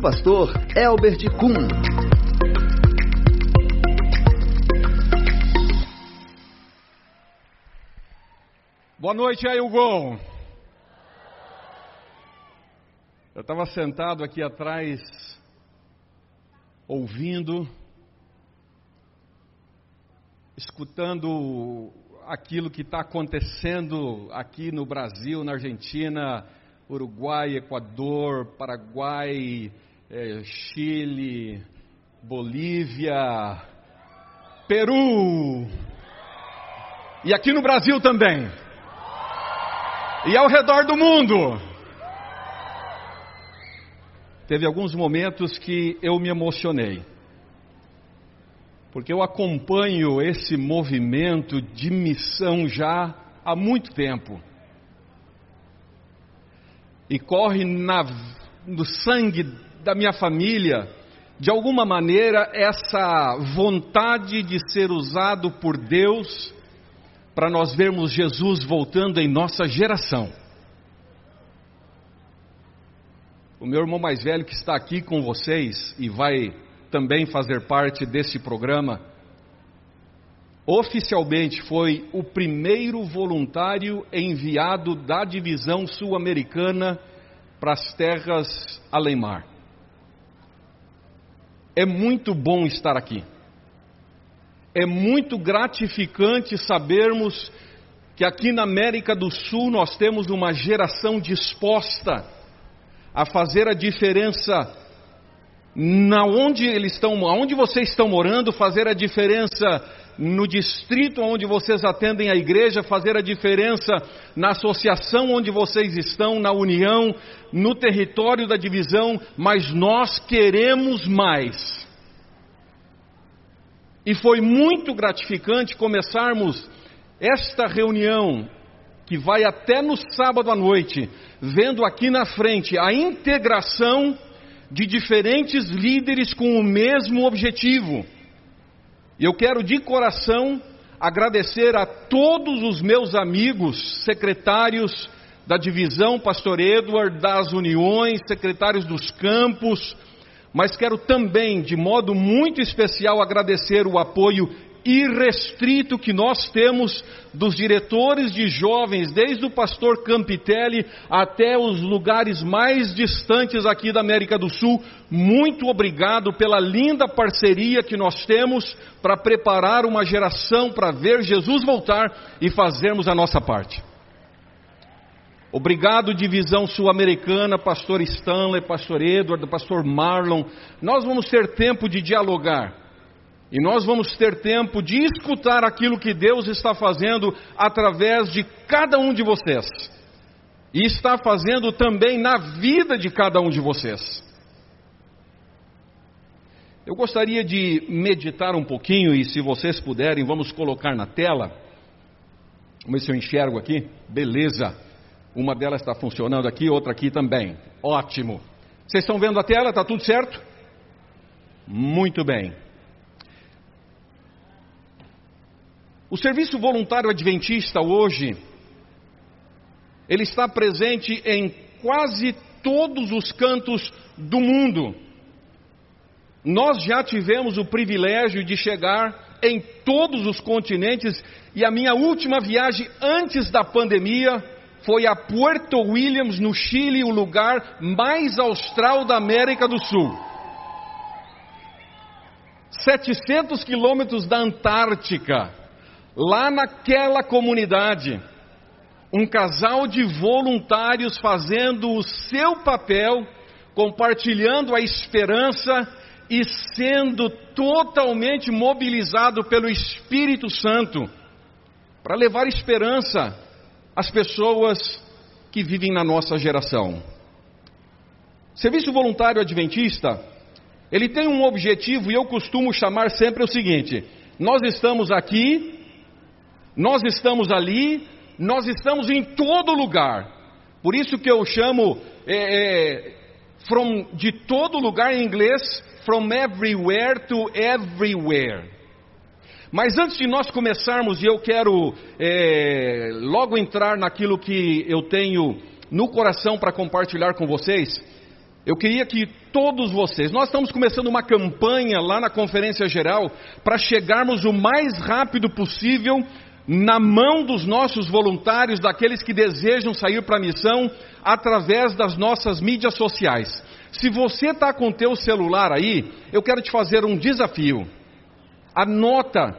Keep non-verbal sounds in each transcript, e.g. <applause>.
Pastor Elbert Kuhn. Boa noite aí, Hugo. Eu estava sentado aqui atrás, ouvindo, escutando aquilo que está acontecendo aqui no Brasil, na Argentina, Uruguai, Equador, Paraguai, eh, Chile, Bolívia, Peru. E aqui no Brasil também. E ao redor do mundo. Teve alguns momentos que eu me emocionei. Porque eu acompanho esse movimento de missão já há muito tempo e corre na, no sangue da minha família, de alguma maneira, essa vontade de ser usado por Deus para nós vermos Jesus voltando em nossa geração. O meu irmão mais velho que está aqui com vocês e vai também fazer parte desse programa, oficialmente foi o primeiro voluntário enviado da divisão sul-americana para as terras além-mar. É muito bom estar aqui. É muito gratificante sabermos que aqui na América do Sul nós temos uma geração disposta a fazer a diferença na onde eles estão, onde vocês estão morando, fazer a diferença no distrito onde vocês atendem a igreja, fazer a diferença na associação onde vocês estão, na união, no território da divisão, mas nós queremos mais. E foi muito gratificante começarmos esta reunião, que vai até no sábado à noite, vendo aqui na frente a integração de diferentes líderes com o mesmo objetivo e eu quero de coração agradecer a todos os meus amigos, secretários da divisão Pastor Edward, das uniões, secretários dos campos, mas quero também, de modo muito especial, agradecer o apoio irrestrito que nós temos dos diretores de jovens, desde o pastor Campitelli até os lugares mais distantes aqui da América do Sul. Muito obrigado pela linda parceria que nós temos para preparar uma geração para ver Jesus voltar e fazermos a nossa parte. Obrigado, divisão sul-americana, pastor Stanley, pastor Edward, pastor Marlon. Nós vamos ter tempo de dialogar e nós vamos ter tempo de escutar aquilo que Deus está fazendo através de cada um de vocês. E está fazendo também na vida de cada um de vocês. Eu gostaria de meditar um pouquinho, e se vocês puderem, vamos colocar na tela. Vamos ver se eu enxergo aqui. Beleza. Uma delas está funcionando aqui, outra aqui também. Ótimo. Vocês estão vendo a tela? Está tudo certo? Muito bem. O serviço voluntário adventista hoje, ele está presente em quase todos os cantos do mundo. Nós já tivemos o privilégio de chegar em todos os continentes e a minha última viagem antes da pandemia foi a Puerto Williams, no Chile, o lugar mais austral da América do Sul. 700 quilômetros da Antártica. Lá naquela comunidade, um casal de voluntários fazendo o seu papel, compartilhando a esperança e sendo totalmente mobilizado pelo Espírito Santo para levar esperança às pessoas que vivem na nossa geração. Serviço voluntário adventista, ele tem um objetivo e eu costumo chamar sempre o seguinte: nós estamos aqui nós estamos ali, nós estamos em todo lugar. Por isso que eu chamo é, é, from, de todo lugar em inglês, from everywhere to everywhere. Mas antes de nós começarmos, e eu quero é, logo entrar naquilo que eu tenho no coração para compartilhar com vocês, eu queria que todos vocês, nós estamos começando uma campanha lá na Conferência Geral para chegarmos o mais rápido possível na mão dos nossos voluntários, daqueles que desejam sair para a missão, através das nossas mídias sociais. Se você está com o teu celular aí, eu quero te fazer um desafio. Anota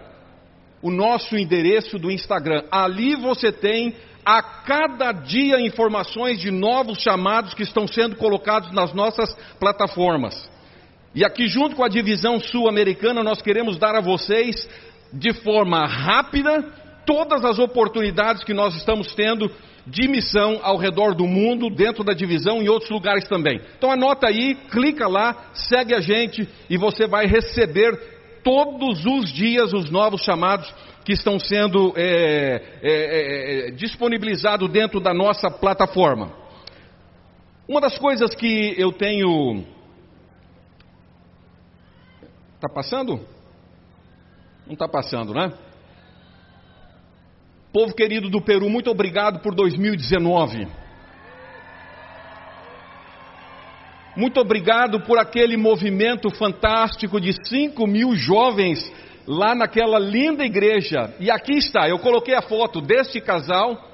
o nosso endereço do Instagram. Ali você tem a cada dia informações de novos chamados que estão sendo colocados nas nossas plataformas. E aqui, junto com a divisão sul-americana, nós queremos dar a vocês, de forma rápida, todas as oportunidades que nós estamos tendo de missão ao redor do mundo, dentro da divisão e outros lugares também. Então anota aí, clica lá, segue a gente e você vai receber todos os dias os novos chamados que estão sendo é, é, é, disponibilizados dentro da nossa plataforma. Uma das coisas que eu tenho. Está passando? Não está passando, né? Povo querido do Peru, muito obrigado por 2019. Muito obrigado por aquele movimento fantástico de 5 mil jovens lá naquela linda igreja. E aqui está, eu coloquei a foto deste casal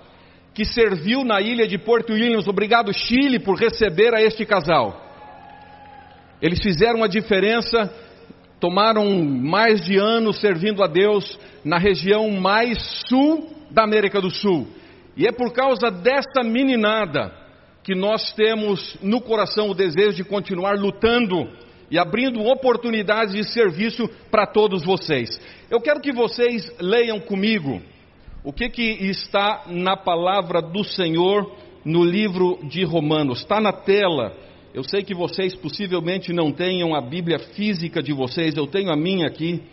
que serviu na ilha de Porto Williams. Obrigado, Chile, por receber a este casal. Eles fizeram a diferença, tomaram mais de anos servindo a Deus na região mais sul da América do Sul. E é por causa dessa meninada que nós temos no coração o desejo de continuar lutando e abrindo oportunidades de serviço para todos vocês. Eu quero que vocês leiam comigo o que, que está na palavra do Senhor no livro de Romanos. Está na tela. Eu sei que vocês possivelmente não tenham a Bíblia física de vocês, eu tenho a minha aqui.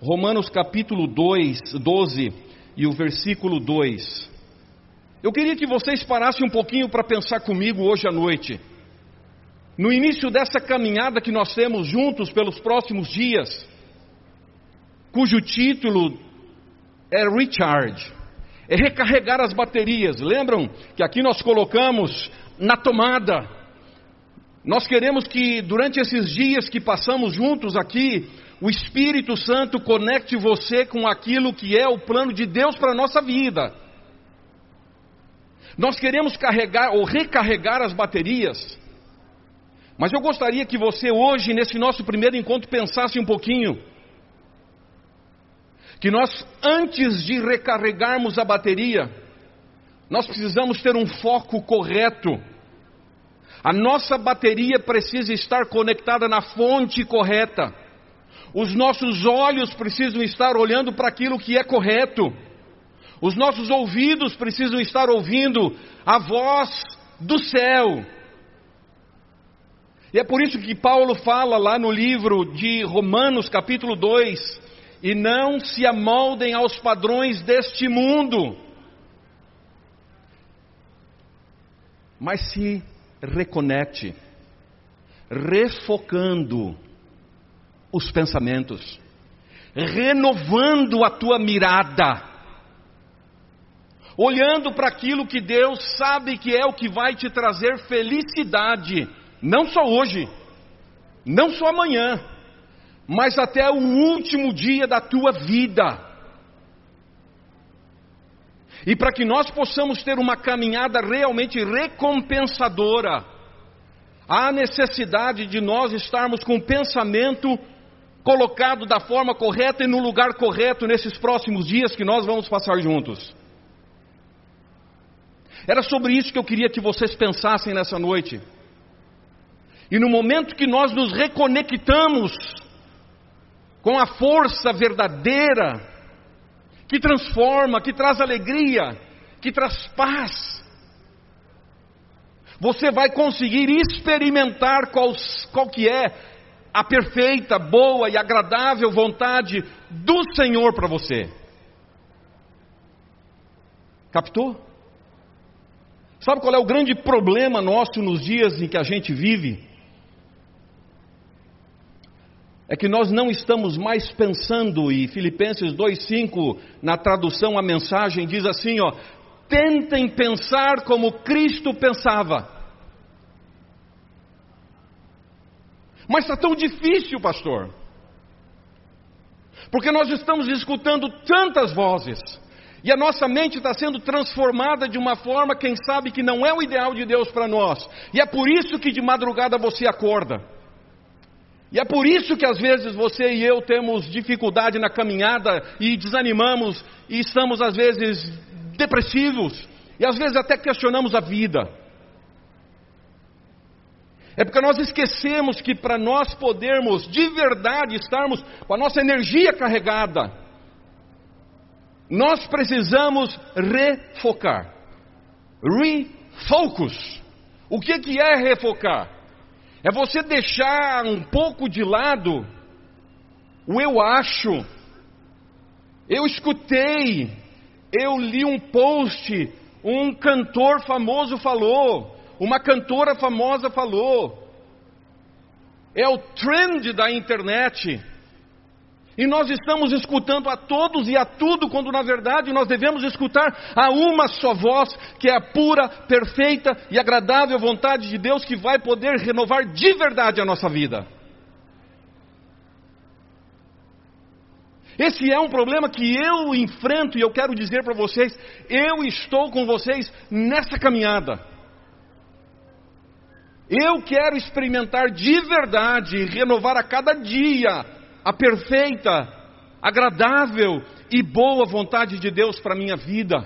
Romanos capítulo 2, 12 e o versículo 2. Eu queria que vocês parassem um pouquinho para pensar comigo hoje à noite. No início dessa caminhada que nós temos juntos pelos próximos dias, cujo título é Recharge, é recarregar as baterias. Lembram que aqui nós colocamos na tomada. Nós queremos que durante esses dias que passamos juntos aqui, o Espírito Santo conecte você com aquilo que é o plano de Deus para a nossa vida. Nós queremos carregar ou recarregar as baterias, mas eu gostaria que você hoje, nesse nosso primeiro encontro, pensasse um pouquinho. Que nós, antes de recarregarmos a bateria, nós precisamos ter um foco correto. A nossa bateria precisa estar conectada na fonte correta. Os nossos olhos precisam estar olhando para aquilo que é correto. Os nossos ouvidos precisam estar ouvindo a voz do céu. E é por isso que Paulo fala lá no livro de Romanos, capítulo 2: e não se amoldem aos padrões deste mundo, mas se reconecte, refocando os pensamentos, renovando a tua mirada, olhando para aquilo que Deus sabe que é o que vai te trazer felicidade, não só hoje, não só amanhã, mas até o último dia da tua vida. E para que nós possamos ter uma caminhada realmente recompensadora, há necessidade de nós estarmos com o pensamento colocado da forma correta e no lugar correto nesses próximos dias que nós vamos passar juntos. Era sobre isso que eu queria que vocês pensassem nessa noite. E no momento que nós nos reconectamos com a força verdadeira, que transforma, que traz alegria, que traz paz, você vai conseguir experimentar qual, qual que é a perfeita, boa e agradável vontade do Senhor para você. Captou? Sabe qual é o grande problema nosso nos dias em que a gente vive? É que nós não estamos mais pensando, e Filipenses 2,5, na tradução a mensagem, diz assim: ó, tentem pensar como Cristo pensava. Mas está tão difícil, pastor. Porque nós estamos escutando tantas vozes. E a nossa mente está sendo transformada de uma forma, quem sabe, que não é o ideal de Deus para nós. E é por isso que de madrugada você acorda. E é por isso que às vezes você e eu temos dificuldade na caminhada e desanimamos e estamos às vezes depressivos e às vezes até questionamos a vida. É porque nós esquecemos que para nós podermos de verdade estarmos com a nossa energia carregada, nós precisamos refocar. Refocus. O que, que é refocar? É você deixar um pouco de lado o eu acho, eu escutei, eu li um post, um cantor famoso falou, uma cantora famosa falou. É o trend da internet. E nós estamos escutando a todos e a tudo, quando na verdade nós devemos escutar a uma só voz, que é a pura, perfeita e agradável vontade de Deus, que vai poder renovar de verdade a nossa vida. Esse é um problema que eu enfrento e eu quero dizer para vocês: eu estou com vocês nessa caminhada. Eu quero experimentar de verdade, renovar a cada dia a perfeita, agradável e boa vontade de Deus para a minha vida.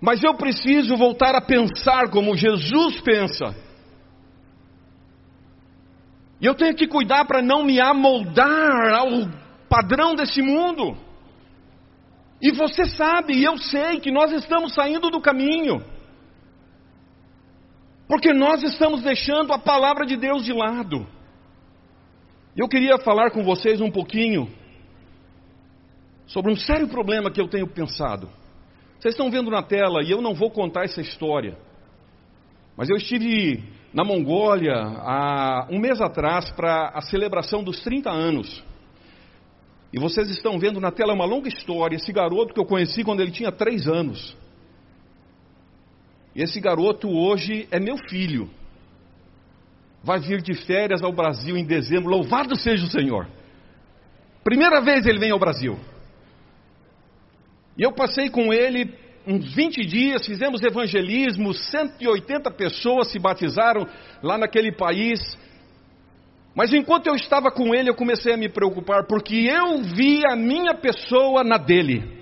Mas eu preciso voltar a pensar como Jesus pensa. E eu tenho que cuidar para não me amoldar ao padrão desse mundo. E você sabe, e eu sei, que nós estamos saindo do caminho. Porque nós estamos deixando a palavra de Deus de lado. Eu queria falar com vocês um pouquinho sobre um sério problema que eu tenho pensado. Vocês estão vendo na tela e eu não vou contar essa história. Mas eu estive na Mongólia há um mês atrás para a celebração dos 30 anos. E vocês estão vendo na tela uma longa história. Esse garoto que eu conheci quando ele tinha 3 anos. E esse garoto hoje é meu filho. Vai vir de férias ao Brasil em dezembro. Louvado seja o Senhor. Primeira vez ele vem ao Brasil. E eu passei com ele uns 20 dias, fizemos evangelismo, 180 pessoas se batizaram lá naquele país. Mas enquanto eu estava com ele, eu comecei a me preocupar, porque eu vi a minha pessoa na dele.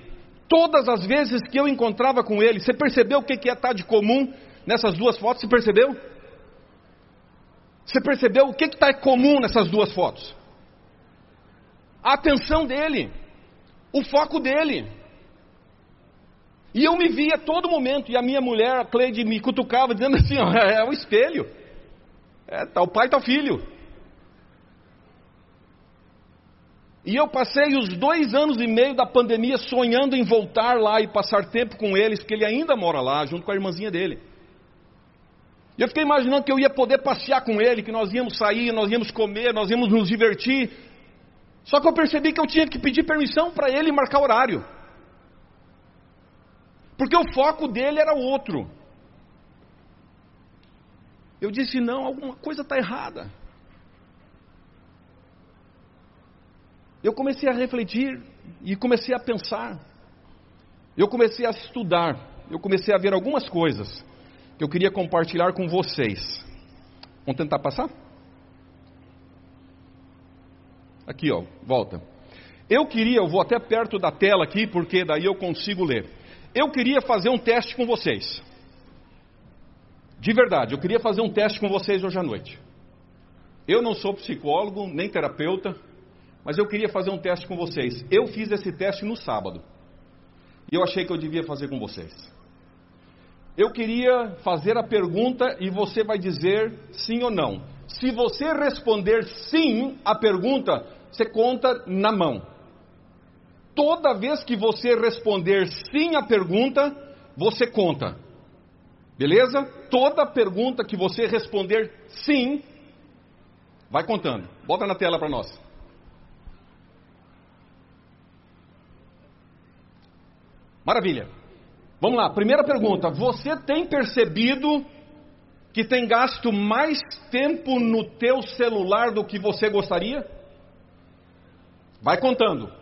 Todas as vezes que eu encontrava com ele, você percebeu o que é estar de comum nessas duas fotos? Você percebeu? Você percebeu o que está comum nessas duas fotos? A atenção dele, o foco dele. E eu me via a todo momento, e a minha mulher, a Cleide, me cutucava, dizendo assim: ó, <laughs> é o espelho. É, tá o pai, tá o filho. E eu passei os dois anos e meio da pandemia sonhando em voltar lá e passar tempo com eles, porque ele ainda mora lá, junto com a irmãzinha dele. E eu fiquei imaginando que eu ia poder passear com ele, que nós íamos sair, nós íamos comer, nós íamos nos divertir. Só que eu percebi que eu tinha que pedir permissão para ele marcar horário. Porque o foco dele era outro. Eu disse: não, alguma coisa está errada. Eu comecei a refletir e comecei a pensar. Eu comecei a estudar. Eu comecei a ver algumas coisas que eu queria compartilhar com vocês. Vamos tentar passar? Aqui, ó, volta. Eu queria, eu vou até perto da tela aqui, porque daí eu consigo ler. Eu queria fazer um teste com vocês. De verdade, eu queria fazer um teste com vocês hoje à noite. Eu não sou psicólogo, nem terapeuta, mas eu queria fazer um teste com vocês. Eu fiz esse teste no sábado. E eu achei que eu devia fazer com vocês. Eu queria fazer a pergunta e você vai dizer sim ou não. Se você responder sim à pergunta, você conta na mão. Toda vez que você responder sim à pergunta, você conta. Beleza? Toda pergunta que você responder sim, vai contando. Bota na tela para nós. Maravilha. Vamos lá, primeira pergunta. Você tem percebido que tem gasto mais tempo no teu celular do que você gostaria? Vai contando.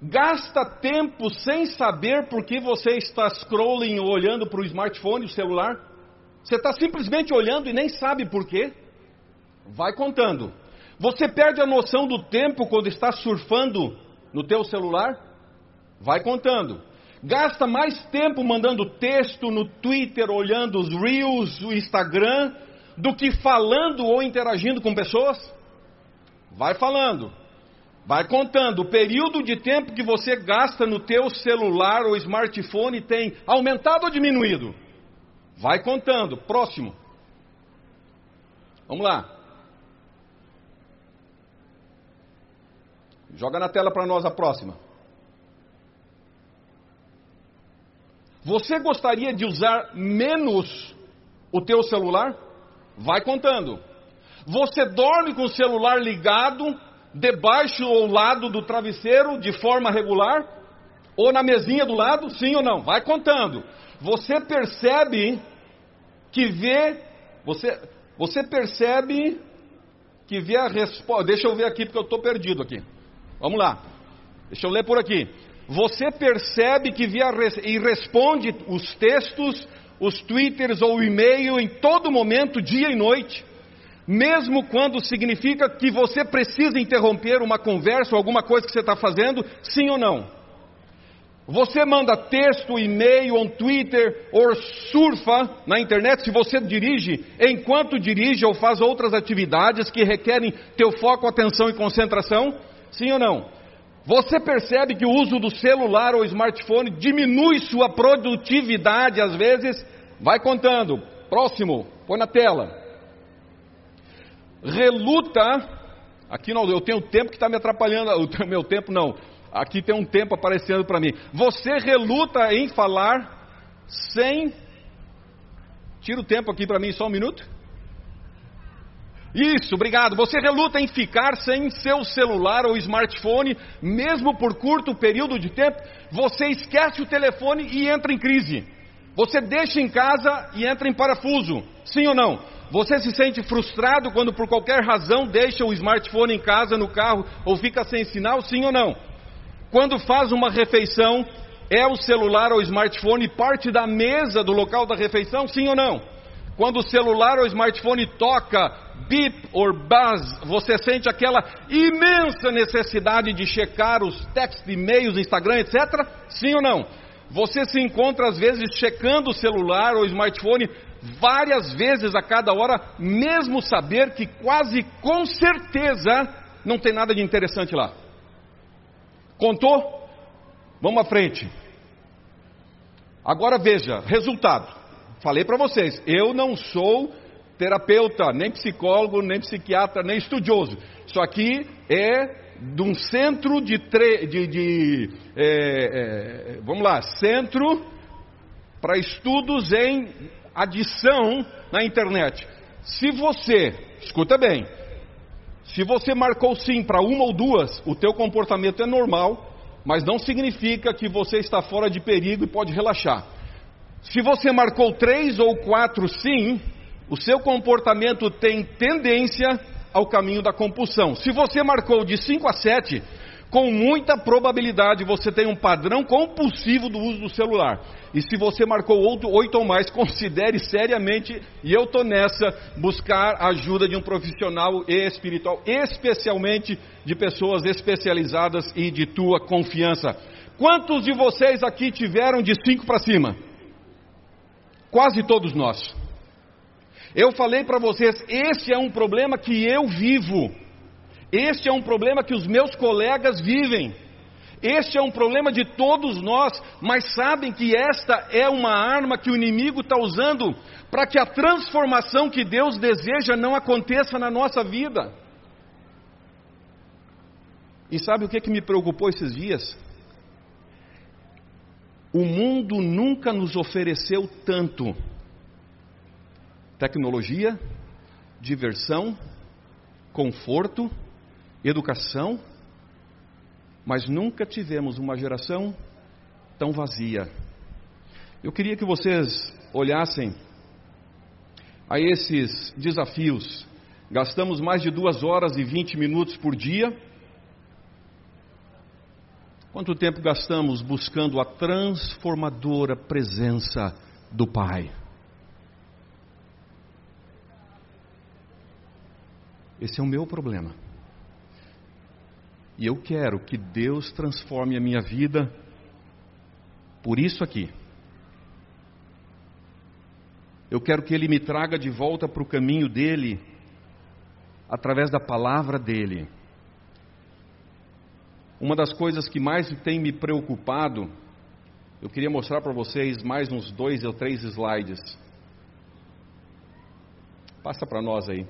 Gasta tempo sem saber por que você está scrolling ou olhando para o smartphone, o celular? Você está simplesmente olhando e nem sabe por quê? Vai contando. Você perde a noção do tempo quando está surfando no teu celular? Vai contando. Gasta mais tempo mandando texto no Twitter, olhando os Reels, o Instagram, do que falando ou interagindo com pessoas? Vai falando. Vai contando. O período de tempo que você gasta no teu celular ou smartphone tem aumentado ou diminuído? Vai contando. Próximo. Vamos lá. Joga na tela para nós a próxima. Você gostaria de usar menos o teu celular? Vai contando. Você dorme com o celular ligado debaixo ou lado do travesseiro de forma regular? Ou na mesinha do lado? Sim ou não? Vai contando. Você percebe que vê, você, você percebe que vê a resposta. Deixa eu ver aqui porque eu estou perdido aqui. Vamos lá. Deixa eu ler por aqui. Você percebe que via e responde os textos, os twitters ou e-mail em todo momento, dia e noite, mesmo quando significa que você precisa interromper uma conversa ou alguma coisa que você está fazendo, sim ou não? Você manda texto, e-mail, um Twitter ou surfa na internet se você dirige, enquanto dirige ou faz outras atividades que requerem teu foco, atenção e concentração? Sim ou não? Você percebe que o uso do celular ou smartphone diminui sua produtividade às vezes? Vai contando. Próximo, põe na tela. Reluta. Aqui não, eu tenho tempo que está me atrapalhando. <laughs> O meu tempo não. Aqui tem um tempo aparecendo para mim. Você reluta em falar sem. Tira o tempo aqui para mim só um minuto. Isso, obrigado. Você reluta em ficar sem seu celular ou smartphone, mesmo por curto período de tempo. Você esquece o telefone e entra em crise. Você deixa em casa e entra em parafuso. Sim ou não? Você se sente frustrado quando por qualquer razão deixa o smartphone em casa, no carro ou fica sem sinal? Sim ou não? Quando faz uma refeição, é o celular ou smartphone parte da mesa do local da refeição? Sim ou não? Quando o celular ou smartphone toca beep or buzz, você sente aquela imensa necessidade de checar os textos, e-mails, Instagram, etc? Sim ou não? Você se encontra às vezes checando o celular ou smartphone várias vezes a cada hora, mesmo saber que quase com certeza não tem nada de interessante lá. Contou? Vamos à frente. Agora veja, resultado. Falei para vocês, eu não sou terapeuta, nem psicólogo, nem psiquiatra, nem estudioso. Isso aqui é de um centro de, tre... de, de é, é, vamos lá, centro para estudos em adição na internet. Se você, escuta bem, se você marcou sim para uma ou duas, o teu comportamento é normal, mas não significa que você está fora de perigo e pode relaxar. Se você marcou três ou quatro sim, o seu comportamento tem tendência ao caminho da compulsão. Se você marcou de 5 a 7, com muita probabilidade você tem um padrão compulsivo do uso do celular. E se você marcou 8 ou mais, <laughs> considere seriamente, e eu estou nessa, buscar a ajuda de um profissional espiritual, especialmente de pessoas especializadas e de tua confiança. Quantos de vocês aqui tiveram de 5 para cima? Quase todos nós. Eu falei para vocês, esse é um problema que eu vivo. Este é um problema que os meus colegas vivem. Este é um problema de todos nós, mas sabem que esta é uma arma que o inimigo está usando para que a transformação que Deus deseja não aconteça na nossa vida. E sabe o que, que me preocupou esses dias? O mundo nunca nos ofereceu tanto tecnologia, diversão, conforto, educação, mas nunca tivemos uma geração tão vazia. Eu queria que vocês olhassem a esses desafios. Gastamos mais de duas horas e vinte minutos por dia. Quanto tempo gastamos buscando a transformadora presença do Pai? Esse é o meu problema. E eu quero que Deus transforme a minha vida por isso aqui. Eu quero que Ele me traga de volta para o caminho dele, através da palavra dele. Uma das coisas que mais tem me preocupado, eu queria mostrar para vocês mais uns dois ou três slides. Passa para nós aí.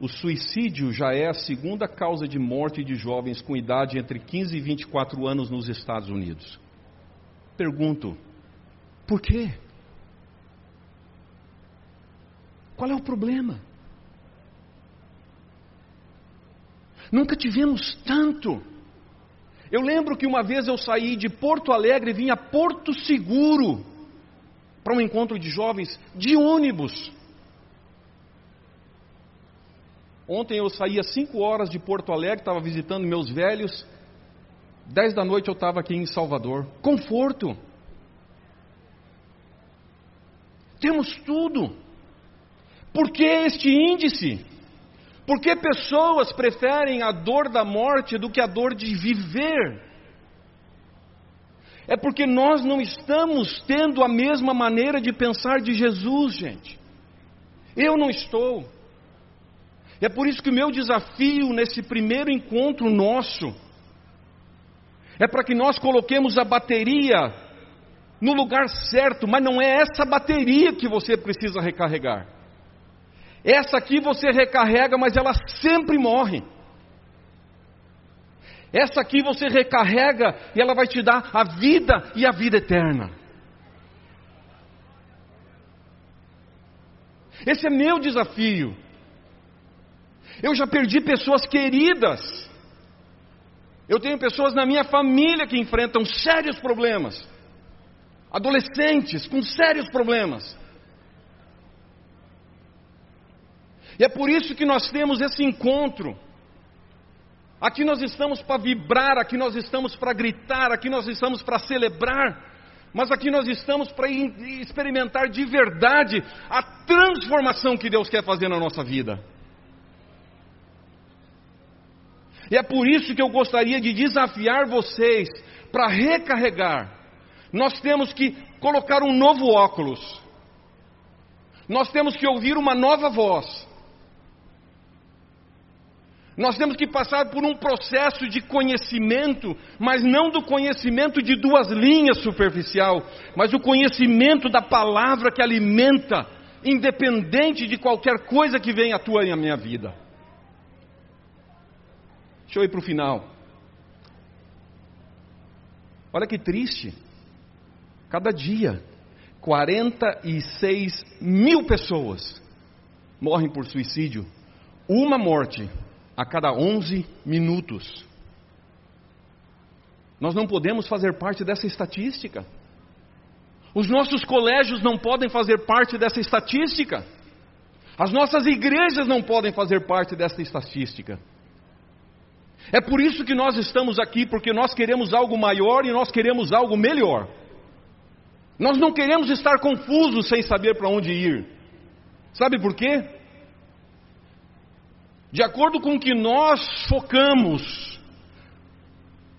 O suicídio já é a segunda causa de morte de jovens com idade entre 15 e 24 anos nos Estados Unidos. Pergunto, por quê? Qual é o problema? Nunca tivemos tanto. Eu lembro que uma vez eu saí de Porto Alegre e vim a Porto Seguro para um encontro de jovens de ônibus. Ontem eu saí às 5 horas de Porto Alegre, estava visitando meus velhos. 10 da noite eu estava aqui em Salvador. Conforto. Temos tudo. Por que este índice? Por que pessoas preferem a dor da morte do que a dor de viver? É porque nós não estamos tendo a mesma maneira de pensar de Jesus, gente. Eu não estou. É por isso que o meu desafio nesse primeiro encontro nosso é para que nós coloquemos a bateria no lugar certo, mas não é essa bateria que você precisa recarregar. Essa aqui você recarrega, mas ela sempre morre. Essa aqui você recarrega e ela vai te dar a vida e a vida eterna. Esse é meu desafio. Eu já perdi pessoas queridas. Eu tenho pessoas na minha família que enfrentam sérios problemas. Adolescentes com sérios problemas. E é por isso que nós temos esse encontro. Aqui nós estamos para vibrar, aqui nós estamos para gritar, aqui nós estamos para celebrar, mas aqui nós estamos para experimentar de verdade a transformação que Deus quer fazer na nossa vida. E é por isso que eu gostaria de desafiar vocês para recarregar. Nós temos que colocar um novo óculos. Nós temos que ouvir uma nova voz. Nós temos que passar por um processo de conhecimento, mas não do conhecimento de duas linhas superficial, mas o conhecimento da palavra que alimenta, independente de qualquer coisa que venha à tua e à minha vida. Deixa eu ir para o final. Olha que triste. Cada dia, 46 mil pessoas morrem por suicídio. Uma morte a cada 11 minutos. Nós não podemos fazer parte dessa estatística. Os nossos colégios não podem fazer parte dessa estatística. As nossas igrejas não podem fazer parte dessa estatística. É por isso que nós estamos aqui, porque nós queremos algo maior e nós queremos algo melhor. Nós não queremos estar confusos sem saber para onde ir. Sabe por quê? De acordo com o que nós focamos,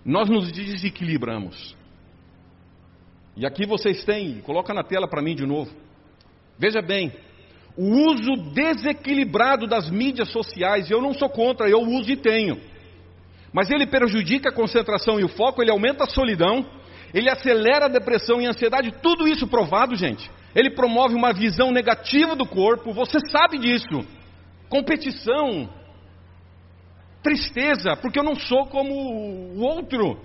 nós nos desequilibramos. E aqui vocês têm, coloca na tela para mim de novo. Veja bem, o uso desequilibrado das mídias sociais, eu não sou contra, eu uso e tenho. Mas ele prejudica a concentração e o foco, ele aumenta a solidão, ele acelera a depressão e a ansiedade, tudo isso provado, gente. Ele promove uma visão negativa do corpo, você sabe disso. Competição, tristeza, porque eu não sou como o outro.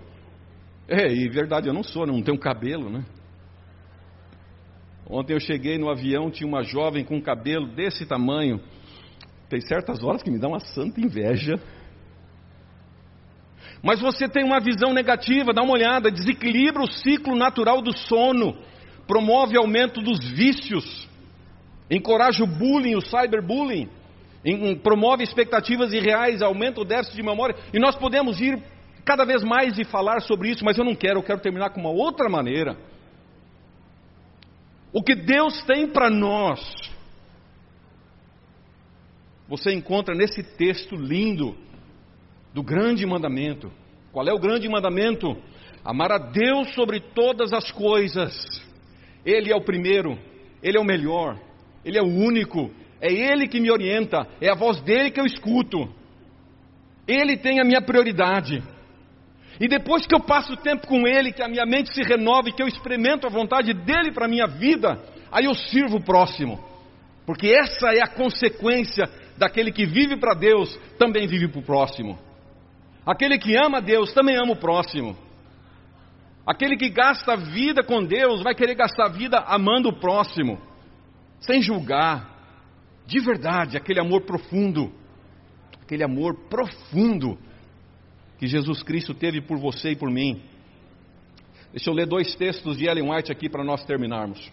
É, e verdade, eu não sou, não tenho cabelo, né? Ontem eu cheguei no avião, tinha uma jovem com cabelo desse tamanho. Tem certas horas que me dá uma santa inveja mas você tem uma visão negativa, dá uma olhada, desequilibra o ciclo natural do sono, promove aumento dos vícios, encoraja o bullying, o cyberbullying, promove expectativas irreais, aumenta o déficit de memória, e nós podemos ir cada vez mais e falar sobre isso, mas eu não quero, eu quero terminar com uma outra maneira. O que Deus tem para nós, você encontra nesse texto lindo do grande mandamento. Qual é o grande mandamento? Amar a Deus sobre todas as coisas. Ele é o primeiro, ele é o melhor, ele é o único, é ele que me orienta, é a voz dele que eu escuto. Ele tem a minha prioridade. E depois que eu passo tempo com ele, que a minha mente se renova e que eu experimento a vontade dele para a minha vida, aí eu sirvo o próximo. Porque essa é a consequência daquele que vive para Deus, também vive para o próximo. Aquele que ama Deus também ama o próximo. Aquele que gasta a vida com Deus vai querer gastar a vida amando o próximo, sem julgar. De verdade, aquele amor profundo, aquele amor profundo que Jesus Cristo teve por você e por mim. Deixa eu ler dois textos de Ellen White aqui para nós terminarmos.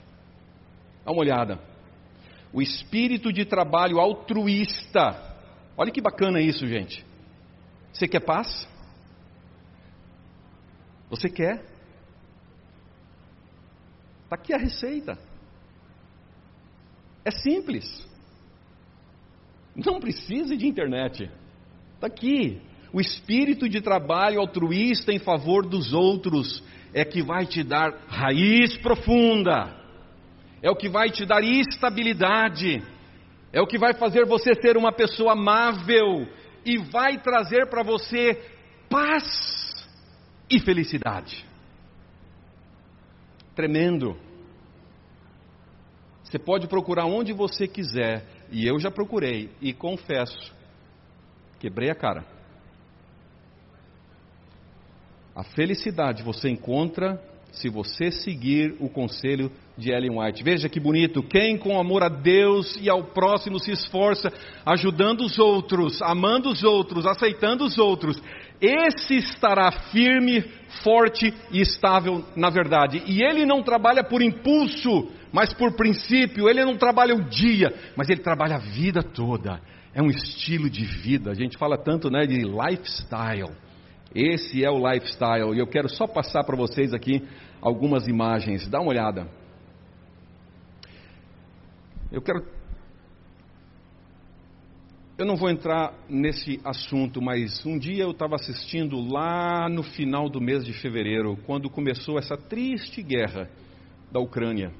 Dá uma olhada. O espírito de trabalho altruísta. Olha que bacana isso, gente. Você quer paz? Você quer? Está aqui a receita. É simples. Não precisa de internet. Está aqui. O espírito de trabalho altruísta em favor dos outros é que vai te dar raiz profunda, é o que vai te dar estabilidade, é o que vai fazer você ser uma pessoa amável e vai trazer para você paz e felicidade. Tremendo. Você pode procurar onde você quiser, e eu já procurei, e confesso, quebrei a cara. A felicidade você encontra se você seguir o conselho de Ellen White. Veja que bonito. Quem com amor a Deus e ao próximo se esforça, ajudando os outros, amando os outros, aceitando os outros, esse estará firme, forte e estável na verdade. E ele não trabalha por impulso, mas por princípio. Ele não trabalha o dia, mas ele trabalha a vida toda. É um estilo de vida. A gente fala tanto né, de lifestyle. Esse é o lifestyle e eu quero só passar para vocês aqui algumas imagens. Dá uma olhada. Eu quero. Eu não vou entrar nesse assunto, mas um dia eu estava assistindo lá no final do mês de fevereiro, quando começou essa triste guerra da Ucrânia.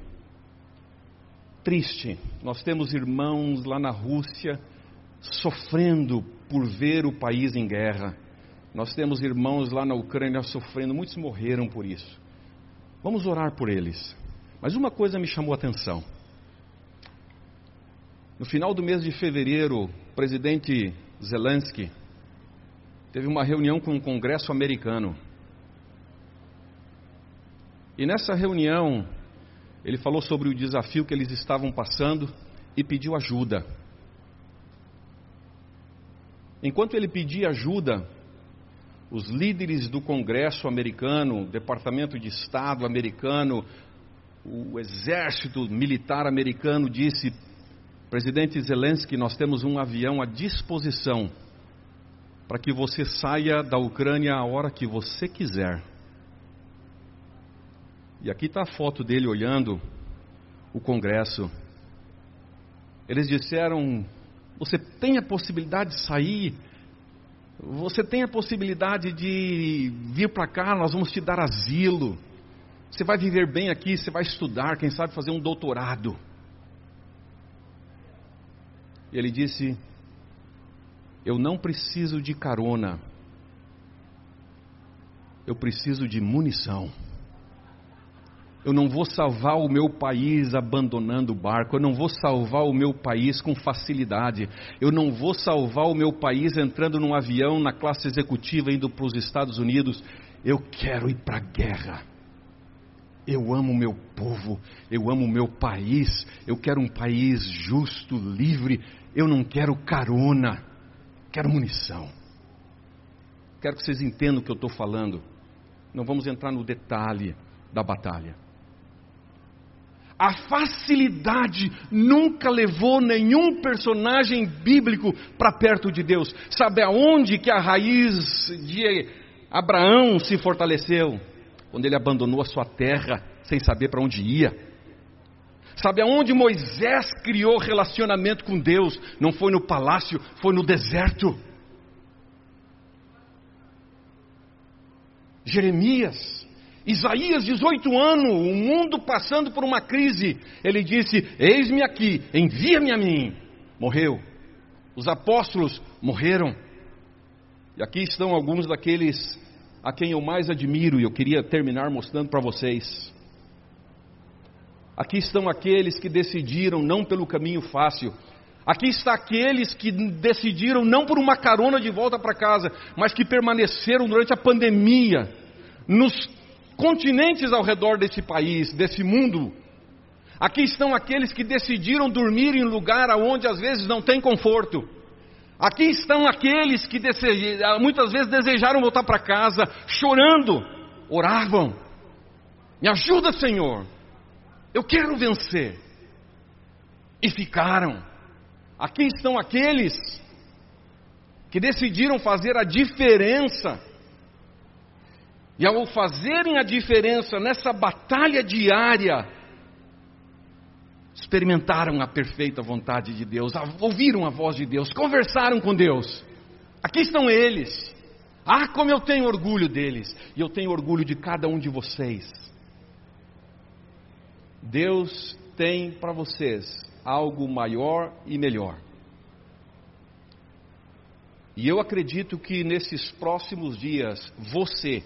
Triste. Nós temos irmãos lá na Rússia sofrendo por ver o país em guerra. Nós temos irmãos lá na Ucrânia sofrendo, muitos morreram por isso. Vamos orar por eles. Mas uma coisa me chamou a atenção. No final do mês de fevereiro, o presidente Zelensky teve uma reunião com o Congresso americano. E nessa reunião, ele falou sobre o desafio que eles estavam passando e pediu ajuda. Enquanto ele pedia ajuda, os líderes do Congresso americano, Departamento de Estado americano, o exército militar americano disse: Presidente Zelensky, nós temos um avião à disposição para que você saia da Ucrânia a hora que você quiser. E aqui está a foto dele olhando o Congresso. Eles disseram: Você tem a possibilidade de sair você tem a possibilidade de vir para cá, nós vamos te dar asilo. Você vai viver bem aqui, você vai estudar, quem sabe fazer um doutorado. Ele disse: Eu não preciso de carona, eu preciso de munição. Eu não vou salvar o meu país abandonando o barco. Eu não vou salvar o meu país com facilidade. Eu não vou salvar o meu país entrando num avião na classe executiva indo para os Estados Unidos. Eu quero ir para a guerra. Eu amo o meu povo. Eu amo o meu país. Eu quero um país justo, livre. Eu não quero carona. Quero munição. Quero que vocês entendam o que eu estou falando. Não vamos entrar no detalhe da batalha. A facilidade nunca levou nenhum personagem bíblico para perto de Deus. Sabe aonde que a raiz de Abraão se fortaleceu? Quando ele abandonou a sua terra sem saber para onde ia. Sabe aonde Moisés criou relacionamento com Deus? Não foi no palácio, foi no deserto. Jeremias, Isaías, 18 anos, o mundo passando por uma crise. Ele disse: Eis-me aqui, envia-me a mim. Morreu. Os apóstolos morreram. E aqui estão alguns daqueles a quem eu mais admiro, e eu queria terminar mostrando para vocês. Aqui estão aqueles que decidiram não pelo caminho fácil. Aqui está aqueles que decidiram não por uma carona de volta para casa, mas que permaneceram durante a pandemia nos continentes ao redor desse país, desse mundo. Aqui estão aqueles que decidiram dormir em lugar onde às vezes não tem conforto. Aqui estão aqueles que muitas vezes desejaram voltar para casa, chorando, oravam. Me ajuda, Senhor. Eu quero vencer. E ficaram. Aqui estão aqueles que decidiram fazer a diferença. E ao fazerem a diferença nessa batalha diária, experimentaram a perfeita vontade de Deus, ouviram a voz de Deus, conversaram com Deus. Aqui estão eles. Ah, como eu tenho orgulho deles, e eu tenho orgulho de cada um de vocês. Deus tem para vocês algo maior e melhor. E eu acredito que nesses próximos dias, você,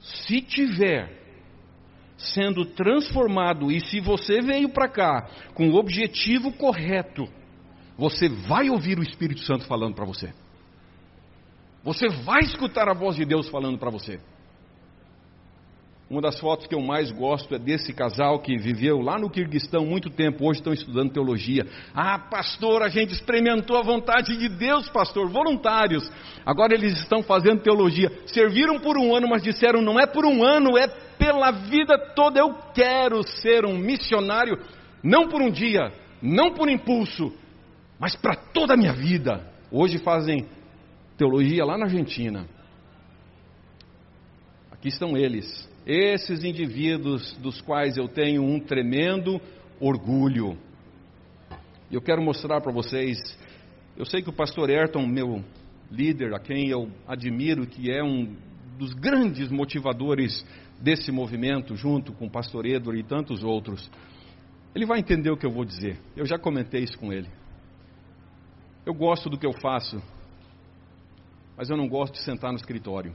se tiver sendo transformado e se você veio para cá com o objetivo correto, você vai ouvir o Espírito Santo falando para você. Você vai escutar a voz de Deus falando para você. Uma das fotos que eu mais gosto é desse casal que viveu lá no Kirguistão muito tempo, hoje estão estudando teologia. Ah, pastor, a gente experimentou a vontade de Deus, pastor, voluntários. Agora eles estão fazendo teologia. Serviram por um ano, mas disseram: não é por um ano, é pela vida toda. Eu quero ser um missionário, não por um dia, não por impulso, mas para toda a minha vida. Hoje fazem teologia lá na Argentina. Aqui estão eles esses indivíduos dos quais eu tenho um tremendo orgulho. Eu quero mostrar para vocês, eu sei que o pastor Ayrton, meu líder, a quem eu admiro, que é um dos grandes motivadores desse movimento, junto com o pastor Edward e tantos outros, ele vai entender o que eu vou dizer. Eu já comentei isso com ele. Eu gosto do que eu faço, mas eu não gosto de sentar no escritório.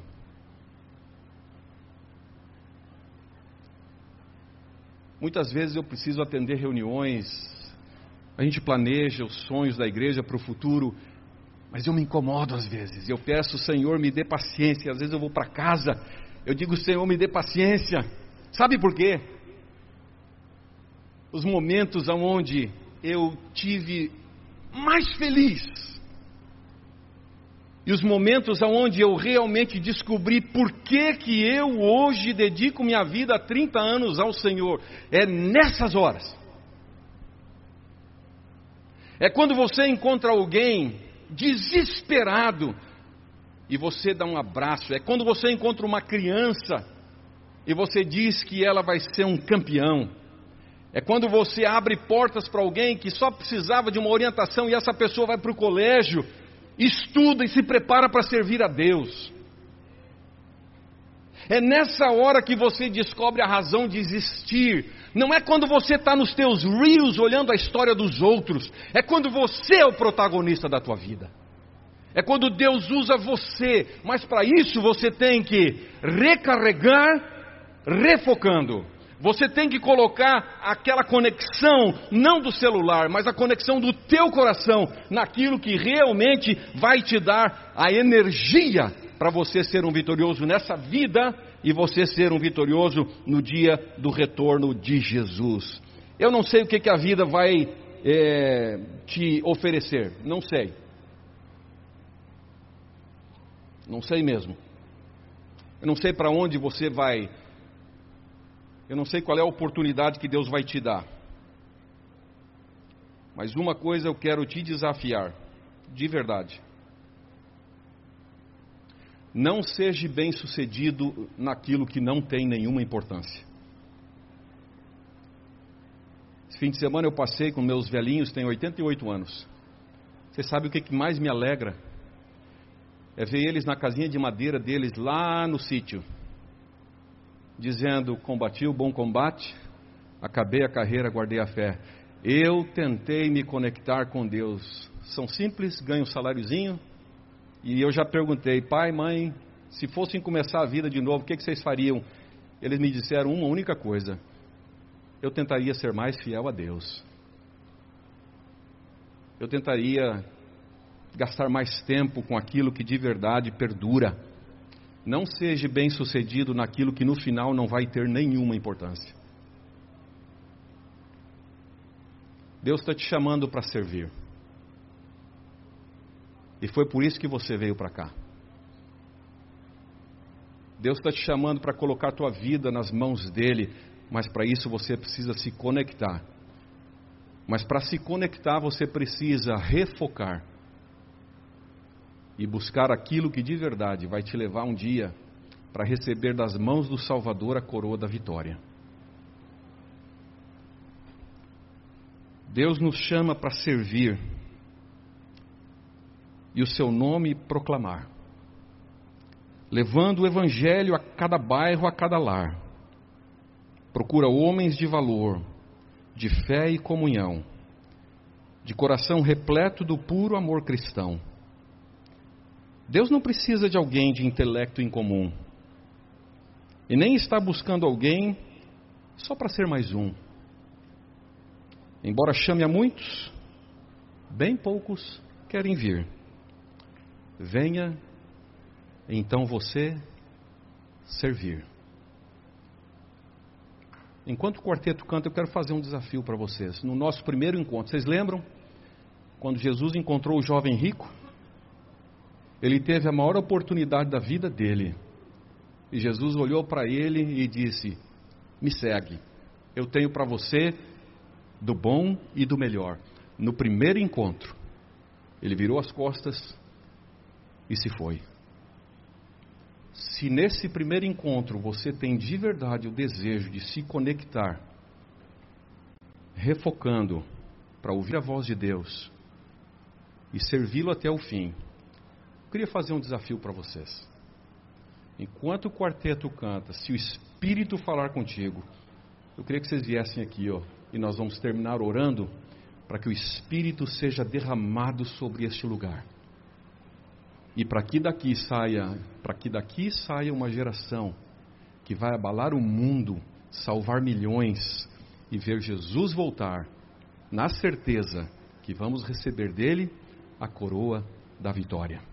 Muitas vezes eu preciso atender reuniões, a gente planeja os sonhos da igreja para o futuro, mas eu me incomodo às vezes. Eu peço, Senhor, me dê paciência. Às vezes eu vou para casa, eu digo, Senhor, me dê paciência. Sabe por quê? Os momentos onde eu tive mais feliz e os momentos onde eu realmente descobri por que, que eu hoje dedico minha vida há 30 anos ao Senhor, é nessas horas. É quando você encontra alguém desesperado e você dá um abraço. É quando você encontra uma criança e você diz que ela vai ser um campeão. É quando você abre portas para alguém que só precisava de uma orientação e essa pessoa vai para o colégio estuda e se prepara para servir a Deus. É nessa hora que você descobre a razão de existir. Não é quando você está nos teus reels olhando a história dos outros. É quando você é o protagonista da tua vida. É quando Deus usa você. Mas para isso você tem que recarregar, refocando. Você tem que colocar aquela conexão, não do celular, mas a conexão do teu coração naquilo que realmente vai te dar a energia para você ser um vitorioso nessa vida e você ser um vitorioso no dia do retorno de Jesus. Eu não sei o que, que a vida vai é, te oferecer, não sei. Não sei mesmo. Eu não sei para onde você vai Eu não sei qual é a oportunidade que Deus vai te dar. Mas uma coisa eu quero te desafiar, de verdade. Não seja bem sucedido naquilo que não tem nenhuma importância. Esse fim de semana eu passei com meus velhinhos, tenho 88 anos. Você sabe o que mais me alegra? É ver eles na casinha de madeira deles lá no sítio, dizendo: Combati o bom combate, acabei a carreira, guardei a fé. Eu tentei me conectar com Deus. São simples, ganho um saláriozinho. E eu já perguntei, pai, mãe, se fossem começar a vida de novo, o que, que vocês fariam? Eles me disseram uma única coisa: eu tentaria ser mais fiel a Deus. Eu tentaria gastar mais tempo com aquilo que de verdade perdura. Não seja bem sucedido naquilo que no final não vai ter nenhuma importância. Deus está te chamando para servir. E foi por isso que você veio para cá. Deus está te chamando para colocar tua vida nas mãos dele mas para isso você precisa se conectar. Mas para se conectar você precisa refocar e buscar aquilo que de verdade vai te levar um dia para receber das mãos do Salvador a coroa da vitória. Deus nos chama para servir e o seu nome proclamar, levando o Evangelho a cada bairro, a cada lar procura homens de valor, de fé e comunhão, de coração repleto do puro amor cristão. Deus não precisa de alguém de intelecto incomum, e nem está buscando alguém só para ser mais um. Embora chame a muitos, bem poucos querem vir. Venha, então você servir. Enquanto o quarteto canta, eu quero fazer um desafio para vocês. No nosso primeiro encontro, vocês lembram? Quando Jesus encontrou o jovem rico? Ele teve a maior oportunidade da vida dele. E Jesus olhou para ele e disse: Me segue. Eu tenho para você do bom e do melhor. No primeiro encontro, ele virou as costas e se foi. Se nesse primeiro encontro você tem de verdade o desejo de se conectar, refocando para ouvir a voz de Deus e servi-lo até o fim, queria fazer um desafio para vocês. Enquanto o quarteto canta, se o Espírito falar contigo, eu queria que vocês viessem aqui, ó, e nós vamos terminar orando para que o Espírito seja derramado sobre este lugar. E para que daqui saia, para que daqui saia uma geração que vai abalar o mundo, salvar milhões e ver Jesus voltar, na certeza que vamos receber dele a coroa da vitória.